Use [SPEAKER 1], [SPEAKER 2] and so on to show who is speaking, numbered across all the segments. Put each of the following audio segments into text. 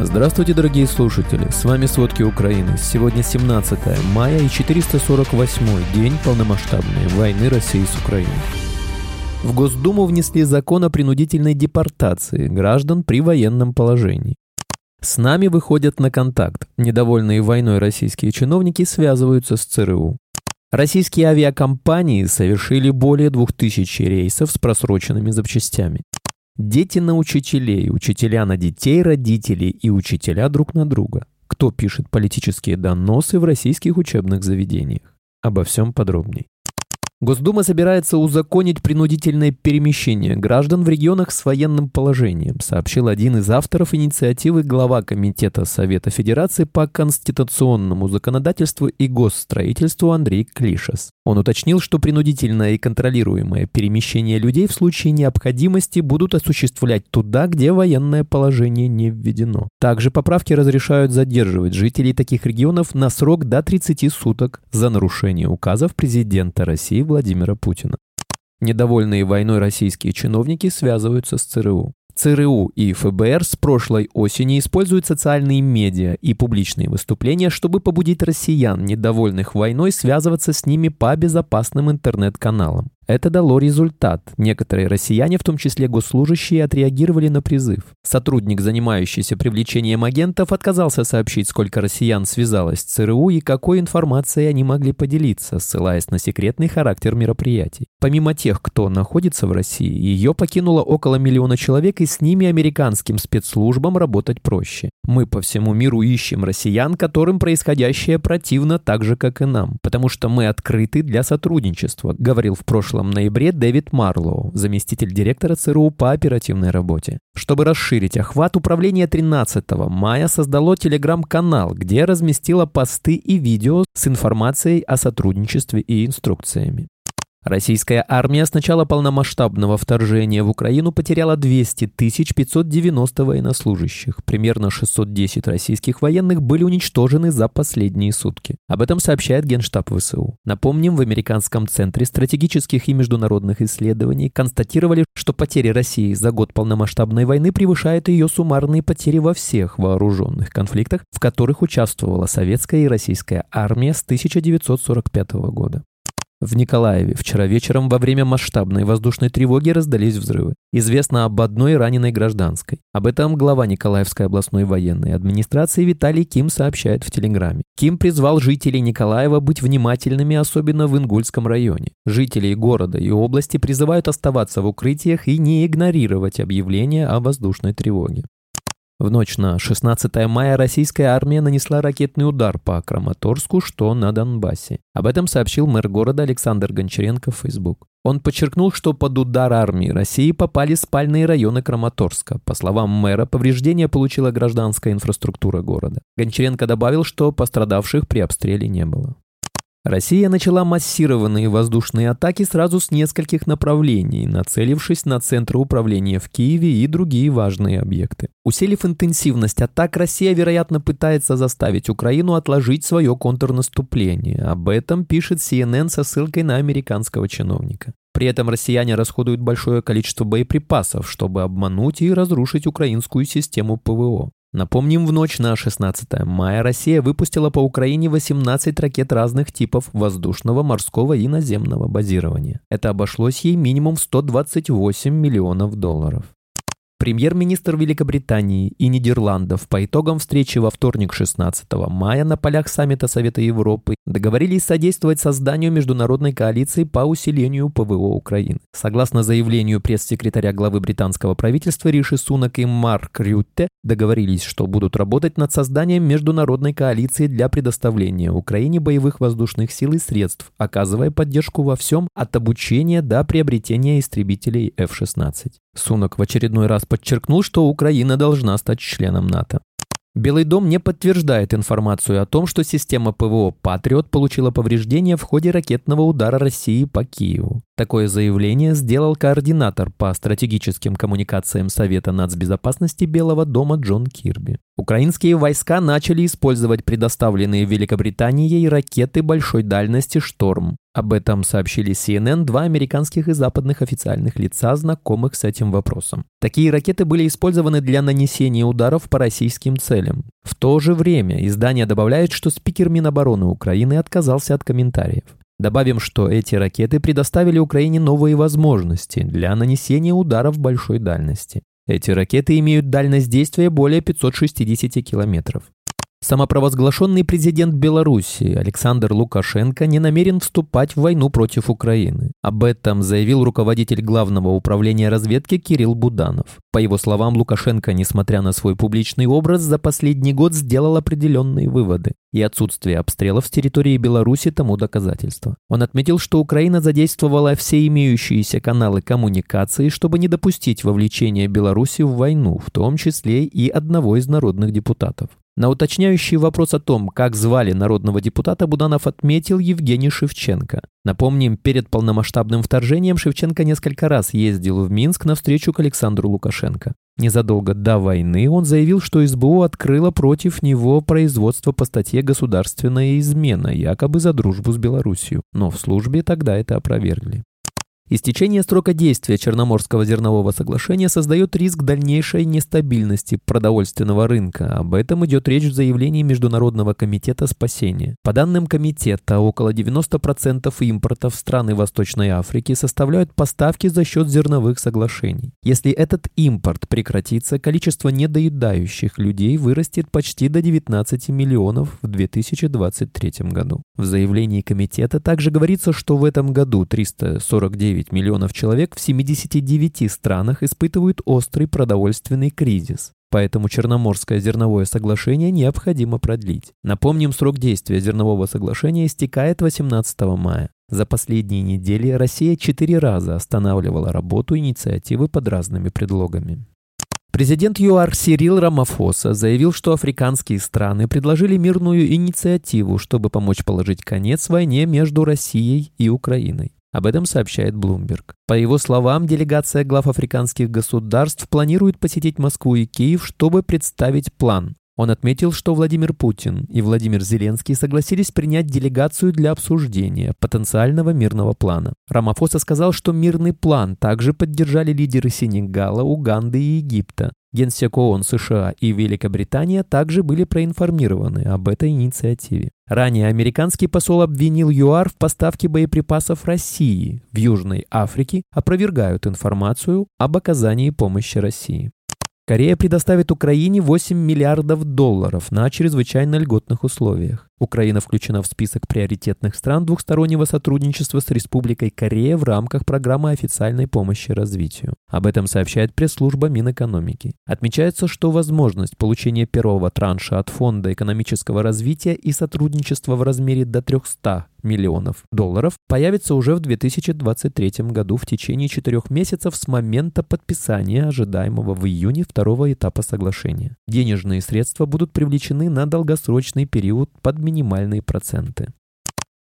[SPEAKER 1] Здравствуйте, дорогие слушатели! С вами «Сводки Украины». Сегодня 17 мая и 448 день полномасштабной войны России с Украиной. В Госдуму внесли закон о принудительной депортации граждан при военном положении. С нами выходят на контакт. Недовольные войной российские чиновники связываются с ЦРУ. Российские авиакомпании совершили более 2000 рейсов с просроченными запчастями. Дети на учителей, учителя на детей, родителей и учителя друг на друга. Кто пишет политические доносы в российских учебных заведениях? Обо всем подробней. Госдума собирается узаконить принудительное перемещение граждан в регионах с военным положением, сообщил один из авторов инициативы глава Комитета Совета Федерации по конституционному законодательству и госстроительству Андрей Клишес. Он уточнил, что принудительное и контролируемое перемещение людей в случае необходимости будут осуществлять туда, где военное положение не введено. Также поправки разрешают задерживать жителей таких регионов на срок до 30 суток за нарушение указов президента России Владимира Путина. Недовольные войной российские чиновники связываются с ЦРУ. ЦРУ и ФБР с прошлой осени используют социальные медиа и публичные выступления, чтобы побудить россиян, недовольных войной, связываться с ними по безопасным интернет-каналам. Это дало результат. Некоторые россияне, в том числе госслужащие, отреагировали на призыв. Сотрудник, занимающийся привлечением агентов, отказался сообщить, сколько россиян связалось с ЦРУ и какой информацией они могли поделиться, ссылаясь на секретный характер мероприятий. Помимо тех, кто находится в России, ее покинуло около миллиона человек, и с ними американским спецслужбам работать проще. Мы по всему миру ищем россиян, которым происходящее противно так же, как и нам, потому что мы открыты для сотрудничества, говорил в прошлом прошлом ноябре Дэвид Марлоу, заместитель директора ЦРУ по оперативной работе. Чтобы расширить охват, управление 13 мая создало телеграм-канал, где разместило посты и видео с информацией о сотрудничестве и инструкциями. Российская армия с начала полномасштабного вторжения в Украину потеряла 200 590 военнослужащих. Примерно 610 российских военных были уничтожены за последние сутки. Об этом сообщает Генштаб ВСУ. Напомним, в Американском центре стратегических и международных исследований констатировали, что потери России за год полномасштабной войны превышают ее суммарные потери во всех вооруженных конфликтах, в которых участвовала советская и российская армия с 1945 года. В Николаеве вчера вечером во время масштабной воздушной тревоги раздались взрывы. Известно об одной раненой гражданской. Об этом глава Николаевской областной военной администрации Виталий Ким сообщает в Телеграме. Ким призвал жителей Николаева быть внимательными, особенно в Ингульском районе. Жителей города и области призывают оставаться в укрытиях и не игнорировать объявления о воздушной тревоге. В ночь на 16 мая российская армия нанесла ракетный удар по Краматорску, что на Донбассе. Об этом сообщил мэр города Александр Гончаренко в Facebook. Он подчеркнул, что под удар армии России попали спальные районы Краматорска. По словам мэра, повреждения получила гражданская инфраструктура города. Гончаренко добавил, что пострадавших при обстреле не было. Россия начала массированные воздушные атаки сразу с нескольких направлений, нацелившись на центры управления в Киеве и другие важные объекты. Усилив интенсивность атак, Россия, вероятно, пытается заставить Украину отложить свое контрнаступление. Об этом пишет CNN со ссылкой на американского чиновника. При этом россияне расходуют большое количество боеприпасов, чтобы обмануть и разрушить украинскую систему ПВО. Напомним, в ночь на 16 мая Россия выпустила по Украине 18 ракет разных типов воздушного, морского и наземного базирования. Это обошлось ей минимум в 128 миллионов долларов. Премьер-министр Великобритании и Нидерландов по итогам встречи во вторник 16 мая на полях саммита Совета Европы договорились содействовать созданию международной коалиции по усилению ПВО Украины. Согласно заявлению пресс-секретаря главы британского правительства Риши Сунак и Марк Рютте, договорились, что будут работать над созданием международной коалиции для предоставления Украине боевых воздушных сил и средств, оказывая поддержку во всем от обучения до приобретения истребителей F-16. Сунок в очередной раз подчеркнул, что Украина должна стать членом НАТО. Белый дом не подтверждает информацию о том, что система ПВО «Патриот» получила повреждения в ходе ракетного удара России по Киеву. Такое заявление сделал координатор по стратегическим коммуникациям Совета нацбезопасности Белого дома Джон Кирби. Украинские войска начали использовать предоставленные Великобританией ракеты большой дальности «Шторм». Об этом сообщили CNN два американских и западных официальных лица, знакомых с этим вопросом. Такие ракеты были использованы для нанесения ударов по российским целям. В то же время издание добавляет, что спикер Минобороны Украины отказался от комментариев. Добавим, что эти ракеты предоставили Украине новые возможности для нанесения ударов большой дальности. Эти ракеты имеют дальность действия более 560 километров. Самопровозглашенный президент Беларуси Александр Лукашенко не намерен вступать в войну против Украины. Об этом заявил руководитель Главного управления разведки Кирилл Буданов. По его словам, Лукашенко, несмотря на свой публичный образ, за последний год сделал определенные выводы. И отсутствие обстрелов с территории Беларуси тому доказательство. Он отметил, что Украина задействовала все имеющиеся каналы коммуникации, чтобы не допустить вовлечения Беларуси в войну, в том числе и одного из народных депутатов. На уточняющий вопрос о том, как звали народного депутата, Буданов отметил Евгений Шевченко. Напомним, перед полномасштабным вторжением Шевченко несколько раз ездил в Минск на встречу к Александру Лукашенко. Незадолго до войны он заявил, что СБУ открыла против него производство по статье «Государственная измена», якобы за дружбу с Белоруссией. Но в службе тогда это опровергли. Истечение срока действия Черноморского зернового соглашения создает риск дальнейшей нестабильности продовольственного рынка. Об этом идет речь в заявлении Международного комитета спасения. По данным комитета, около 90% импорта в страны Восточной Африки составляют поставки за счет зерновых соглашений. Если этот импорт прекратится, количество недоедающих людей вырастет почти до 19 миллионов в 2023 году. В заявлении комитета также говорится, что в этом году 349 9 миллионов человек в 79 странах испытывают острый продовольственный кризис. Поэтому Черноморское зерновое соглашение необходимо продлить. Напомним, срок действия зернового соглашения истекает 18 мая. За последние недели Россия четыре раза останавливала работу инициативы под разными предлогами. Президент ЮАР Сирил Рамафоса заявил, что африканские страны предложили мирную инициативу, чтобы помочь положить конец войне между Россией и Украиной. Об этом сообщает Bloomberg. По его словам, делегация глав африканских государств планирует посетить Москву и Киев, чтобы представить план. Он отметил, что Владимир Путин и Владимир Зеленский согласились принять делегацию для обсуждения потенциального мирного плана. Рамафоса сказал, что мирный план также поддержали лидеры Сенегала, Уганды и Египта. Генсек ООН США и Великобритания также были проинформированы об этой инициативе. Ранее американский посол обвинил ЮАР в поставке боеприпасов России в Южной Африке, опровергают информацию об оказании помощи России. Корея предоставит Украине 8 миллиардов долларов на чрезвычайно льготных условиях. Украина включена в список приоритетных стран двухстороннего сотрудничества с Республикой Корея в рамках программы официальной помощи развитию. Об этом сообщает пресс-служба Минэкономики. Отмечается, что возможность получения первого транша от Фонда экономического развития и сотрудничества в размере до 300 миллионов долларов появится уже в 2023 году в течение четырех месяцев с момента подписания ожидаемого в июне второго этапа соглашения. Денежные средства будут привлечены на долгосрочный период под минимальные проценты.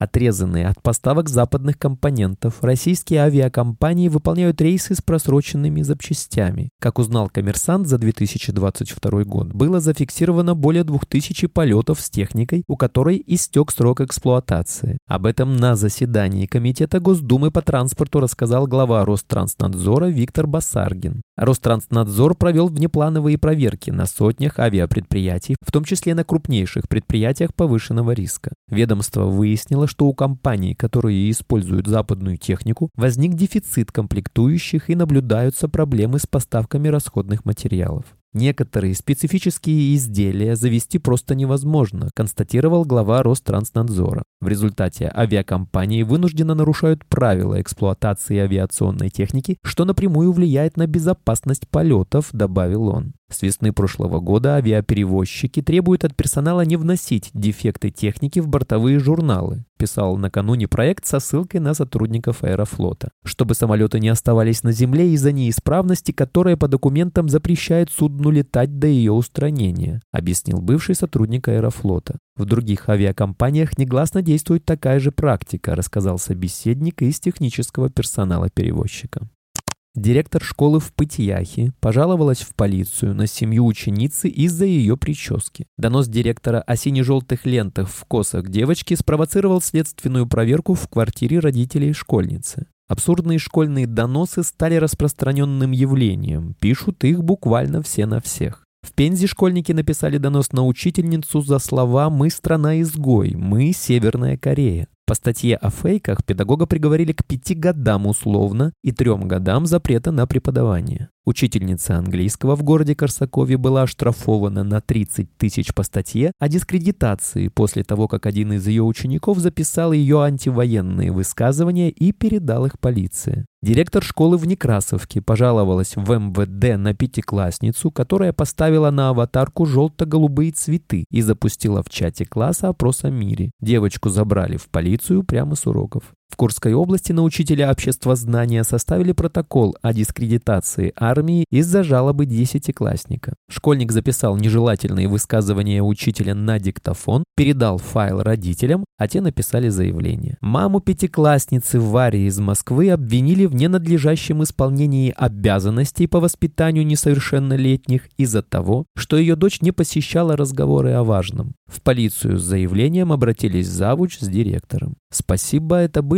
[SPEAKER 1] Отрезанные от поставок западных компонентов, российские авиакомпании выполняют рейсы с просроченными запчастями. Как узнал коммерсант, за 2022 год было зафиксировано более 2000 полетов с техникой, у которой истек срок эксплуатации. Об этом на заседании Комитета Госдумы по транспорту рассказал глава Ространснадзора Виктор Басаргин. Ространснадзор провел внеплановые проверки на сотнях авиапредприятий, в том числе на крупнейших предприятиях повышенного риска. Ведомство выяснило, что у компаний, которые используют западную технику, возник дефицит комплектующих и наблюдаются проблемы с поставками расходных материалов. Некоторые специфические изделия завести просто невозможно, констатировал глава Ространснадзора. В результате авиакомпании вынужденно нарушают правила эксплуатации авиационной техники, что напрямую влияет на безопасность полетов, добавил он. С весны прошлого года авиаперевозчики требуют от персонала не вносить дефекты техники в бортовые журналы, писал накануне проект со ссылкой на сотрудников аэрофлота, чтобы самолеты не оставались на земле из-за неисправности, которая по документам запрещает судну летать до ее устранения, объяснил бывший сотрудник аэрофлота. В других авиакомпаниях негласно действует такая же практика, рассказал собеседник из технического персонала перевозчика. Директор школы в Пытьяхе пожаловалась в полицию на семью ученицы из-за ее прически. Донос директора о сине-желтых лентах в косах девочки спровоцировал следственную проверку в квартире родителей школьницы. Абсурдные школьные доносы стали распространенным явлением, пишут их буквально все на всех. В Пензе школьники написали донос на учительницу за слова «Мы страна-изгой», «Мы Северная Корея». По статье о фейках педагога приговорили к пяти годам условно и трем годам запрета на преподавание. Учительница английского в городе Корсакове была оштрафована на 30 тысяч по статье о дискредитации после того, как один из ее учеников записал ее антивоенные высказывания и передал их полиции. Директор школы в Некрасовке пожаловалась в МВД на пятиклассницу, которая поставила на аватарку желто-голубые цветы и запустила в чате класса опрос о мире. Девочку забрали в полицию прямо с уроков. В Курской области на учителя обществознания составили протокол о дискредитации армии из-за жалобы десятиклассника. Школьник записал нежелательные высказывания учителя на диктофон, передал файл родителям, а те написали заявление. Маму пятиклассницы Вари из Москвы обвинили в ненадлежащем исполнении обязанностей по воспитанию несовершеннолетних из-за того, что ее дочь не посещала разговоры о важном. В полицию с заявлением обратились завуч с директором. Спасибо, это